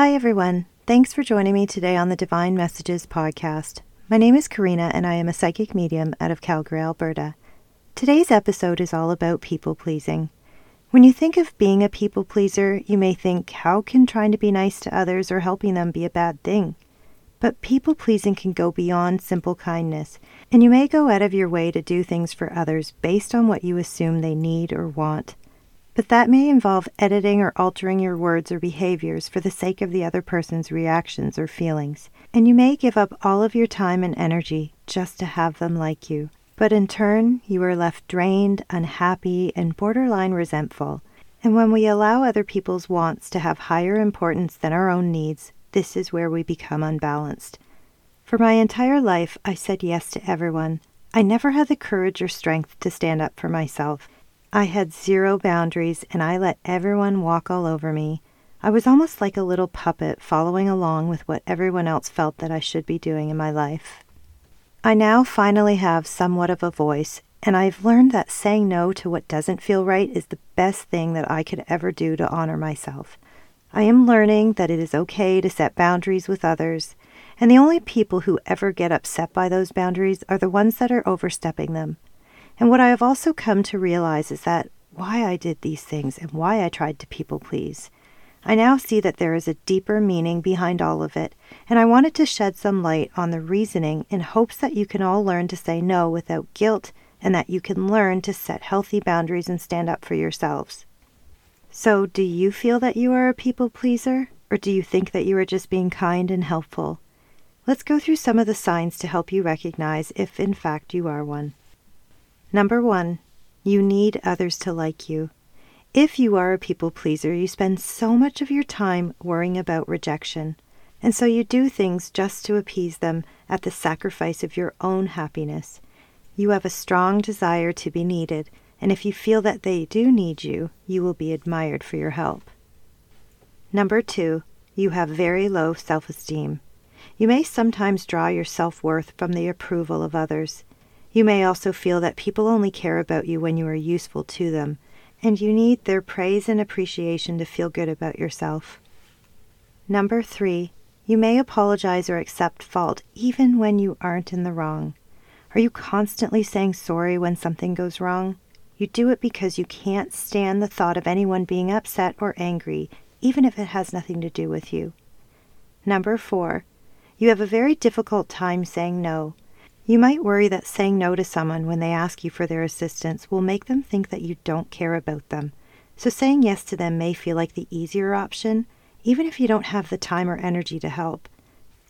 Hi, everyone. Thanks for joining me today on the Divine Messages podcast. My name is Karina, and I am a psychic medium out of Calgary, Alberta. Today's episode is all about people pleasing. When you think of being a people pleaser, you may think, how can trying to be nice to others or helping them be a bad thing? But people pleasing can go beyond simple kindness, and you may go out of your way to do things for others based on what you assume they need or want. But that may involve editing or altering your words or behaviors for the sake of the other person's reactions or feelings, and you may give up all of your time and energy just to have them like you. But in turn, you are left drained, unhappy, and borderline resentful. And when we allow other people's wants to have higher importance than our own needs, this is where we become unbalanced. For my entire life, I said yes to everyone. I never had the courage or strength to stand up for myself. I had zero boundaries and I let everyone walk all over me. I was almost like a little puppet following along with what everyone else felt that I should be doing in my life. I now finally have somewhat of a voice, and I've learned that saying no to what doesn't feel right is the best thing that I could ever do to honor myself. I am learning that it is okay to set boundaries with others, and the only people who ever get upset by those boundaries are the ones that are overstepping them. And what I have also come to realize is that why I did these things and why I tried to people please. I now see that there is a deeper meaning behind all of it, and I wanted to shed some light on the reasoning in hopes that you can all learn to say no without guilt and that you can learn to set healthy boundaries and stand up for yourselves. So, do you feel that you are a people pleaser, or do you think that you are just being kind and helpful? Let's go through some of the signs to help you recognize if, in fact, you are one. Number one, you need others to like you. If you are a people pleaser, you spend so much of your time worrying about rejection, and so you do things just to appease them at the sacrifice of your own happiness. You have a strong desire to be needed, and if you feel that they do need you, you will be admired for your help. Number two, you have very low self esteem. You may sometimes draw your self worth from the approval of others. You may also feel that people only care about you when you are useful to them, and you need their praise and appreciation to feel good about yourself. Number three, you may apologize or accept fault even when you aren't in the wrong. Are you constantly saying sorry when something goes wrong? You do it because you can't stand the thought of anyone being upset or angry, even if it has nothing to do with you. Number four, you have a very difficult time saying no. You might worry that saying no to someone when they ask you for their assistance will make them think that you don't care about them. So saying yes to them may feel like the easier option, even if you don't have the time or energy to help.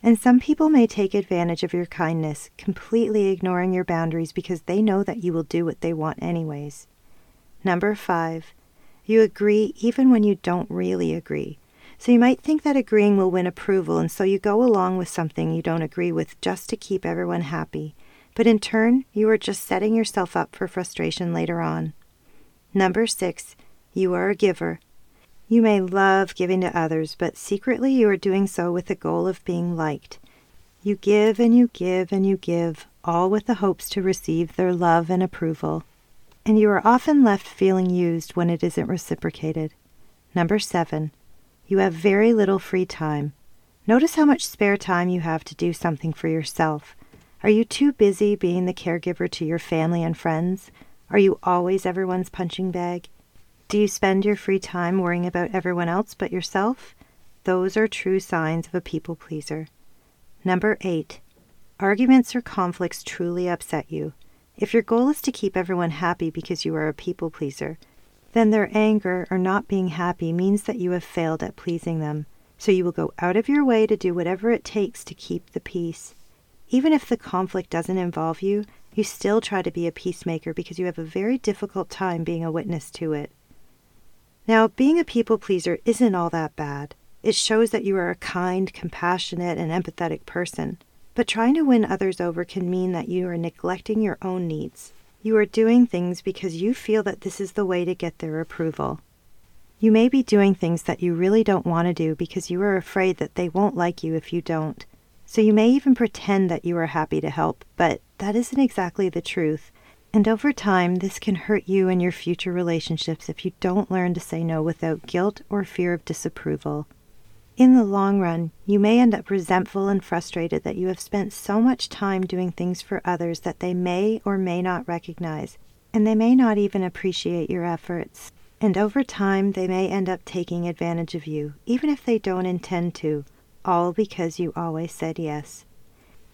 And some people may take advantage of your kindness, completely ignoring your boundaries because they know that you will do what they want anyways. Number five, you agree even when you don't really agree. So you might think that agreeing will win approval, and so you go along with something you don't agree with just to keep everyone happy. But in turn, you are just setting yourself up for frustration later on. Number six, you are a giver. You may love giving to others, but secretly you are doing so with the goal of being liked. You give and you give and you give, all with the hopes to receive their love and approval. And you are often left feeling used when it isn't reciprocated. Number seven, you have very little free time. Notice how much spare time you have to do something for yourself. Are you too busy being the caregiver to your family and friends? Are you always everyone's punching bag? Do you spend your free time worrying about everyone else but yourself? Those are true signs of a people pleaser. Number eight, arguments or conflicts truly upset you. If your goal is to keep everyone happy because you are a people pleaser, then their anger or not being happy means that you have failed at pleasing them. So you will go out of your way to do whatever it takes to keep the peace. Even if the conflict doesn't involve you, you still try to be a peacemaker because you have a very difficult time being a witness to it. Now, being a people pleaser isn't all that bad. It shows that you are a kind, compassionate, and empathetic person. But trying to win others over can mean that you are neglecting your own needs. You are doing things because you feel that this is the way to get their approval. You may be doing things that you really don't want to do because you are afraid that they won't like you if you don't. So you may even pretend that you are happy to help, but that isn't exactly the truth. And over time, this can hurt you and your future relationships if you don't learn to say no without guilt or fear of disapproval. In the long run, you may end up resentful and frustrated that you have spent so much time doing things for others that they may or may not recognize, and they may not even appreciate your efforts. And over time, they may end up taking advantage of you, even if they don't intend to, all because you always said yes.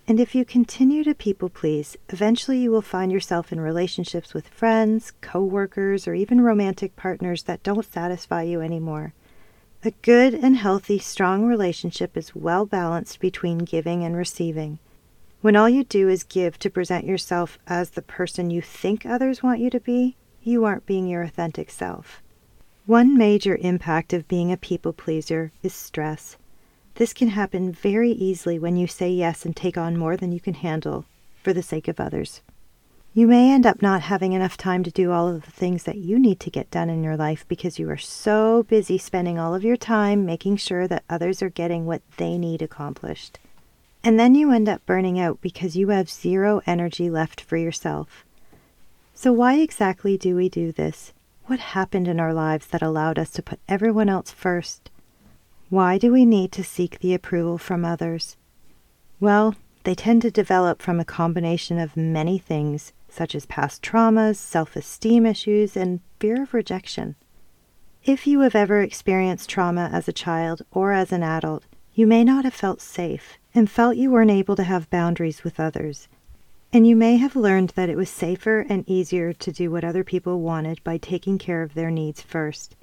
And if you continue to people please, eventually you will find yourself in relationships with friends, co-workers, or even romantic partners that don't satisfy you anymore. A good and healthy, strong relationship is well balanced between giving and receiving. When all you do is give to present yourself as the person you think others want you to be, you aren't being your authentic self. One major impact of being a people pleaser is stress. This can happen very easily when you say yes and take on more than you can handle for the sake of others. You may end up not having enough time to do all of the things that you need to get done in your life because you are so busy spending all of your time making sure that others are getting what they need accomplished. And then you end up burning out because you have zero energy left for yourself. So, why exactly do we do this? What happened in our lives that allowed us to put everyone else first? Why do we need to seek the approval from others? Well, they tend to develop from a combination of many things, such as past traumas, self esteem issues, and fear of rejection. If you have ever experienced trauma as a child or as an adult, you may not have felt safe and felt you weren't able to have boundaries with others. And you may have learned that it was safer and easier to do what other people wanted by taking care of their needs first.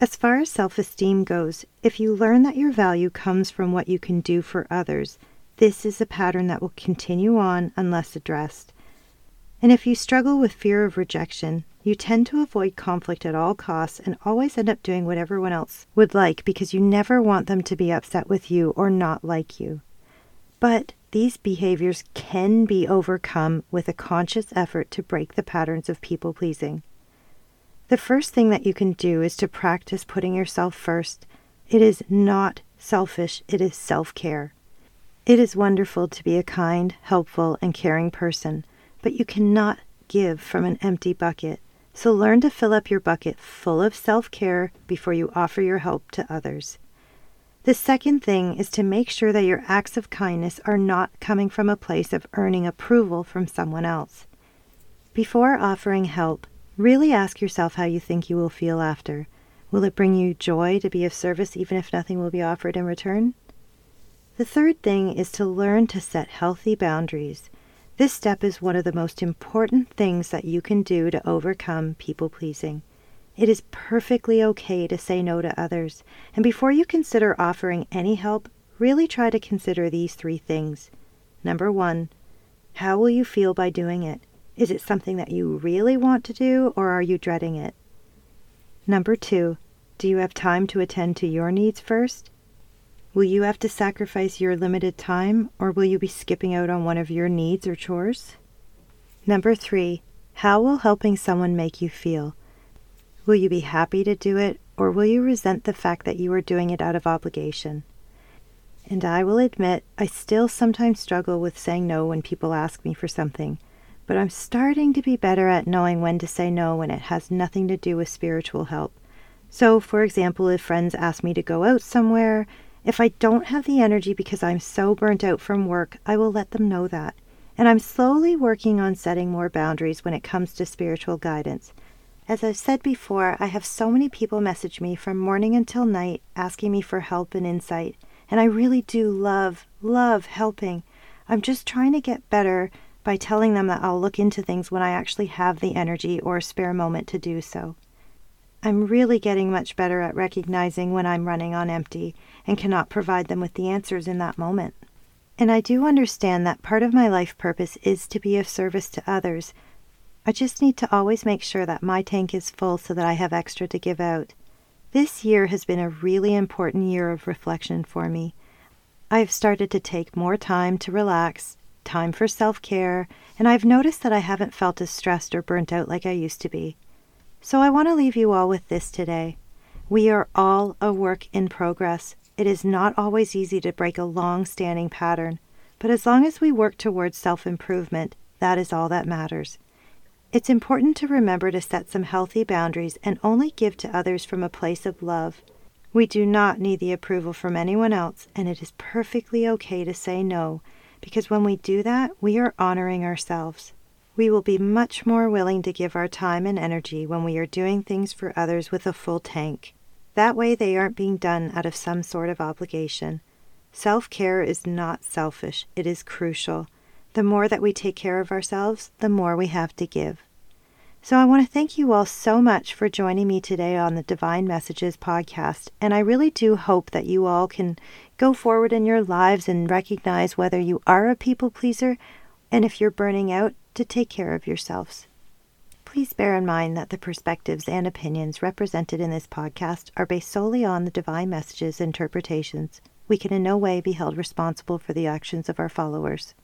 As far as self esteem goes, if you learn that your value comes from what you can do for others, this is a pattern that will continue on unless addressed. And if you struggle with fear of rejection, you tend to avoid conflict at all costs and always end up doing what everyone else would like because you never want them to be upset with you or not like you. But these behaviors can be overcome with a conscious effort to break the patterns of people pleasing. The first thing that you can do is to practice putting yourself first. It is not selfish, it is self care. It is wonderful to be a kind, helpful, and caring person but you cannot give from an empty bucket. So learn to fill up your bucket full of self care before you offer your help to others. The second thing is to make sure that your acts of kindness are not coming from a place of earning approval from someone else. Before offering help, really ask yourself how you think you will feel after. Will it bring you joy to be of service even if nothing will be offered in return? The third thing is to learn to set healthy boundaries. This step is one of the most important things that you can do to overcome people pleasing. It is perfectly okay to say no to others, and before you consider offering any help, really try to consider these three things. Number one, how will you feel by doing it? Is it something that you really want to do, or are you dreading it? Number two, do you have time to attend to your needs first? Will you have to sacrifice your limited time, or will you be skipping out on one of your needs or chores? Number three, how will helping someone make you feel? Will you be happy to do it, or will you resent the fact that you are doing it out of obligation? And I will admit, I still sometimes struggle with saying no when people ask me for something, but I'm starting to be better at knowing when to say no when it has nothing to do with spiritual help. So, for example, if friends ask me to go out somewhere if I don't have the energy because I'm so burnt out from work, I will let them know that. And I'm slowly working on setting more boundaries when it comes to spiritual guidance. As I've said before, I have so many people message me from morning until night asking me for help and insight. And I really do love, love helping. I'm just trying to get better by telling them that I'll look into things when I actually have the energy or spare moment to do so. I'm really getting much better at recognizing when I'm running on empty and cannot provide them with the answers in that moment. And I do understand that part of my life purpose is to be of service to others. I just need to always make sure that my tank is full so that I have extra to give out. This year has been a really important year of reflection for me. I have started to take more time to relax, time for self care, and I've noticed that I haven't felt as stressed or burnt out like I used to be. So I want to leave you all with this today. We are all a work in progress. It is not always easy to break a long standing pattern, but as long as we work towards self improvement, that is all that matters. It's important to remember to set some healthy boundaries and only give to others from a place of love. We do not need the approval from anyone else, and it is perfectly okay to say no, because when we do that, we are honoring ourselves. We will be much more willing to give our time and energy when we are doing things for others with a full tank. That way, they aren't being done out of some sort of obligation. Self care is not selfish, it is crucial. The more that we take care of ourselves, the more we have to give. So I want to thank you all so much for joining me today on the Divine Messages podcast. And I really do hope that you all can go forward in your lives and recognize whether you are a people pleaser and if you're burning out, to take care of yourselves. Please bear in mind that the perspectives and opinions represented in this podcast are based solely on the Divine Messages interpretations. We can in no way be held responsible for the actions of our followers.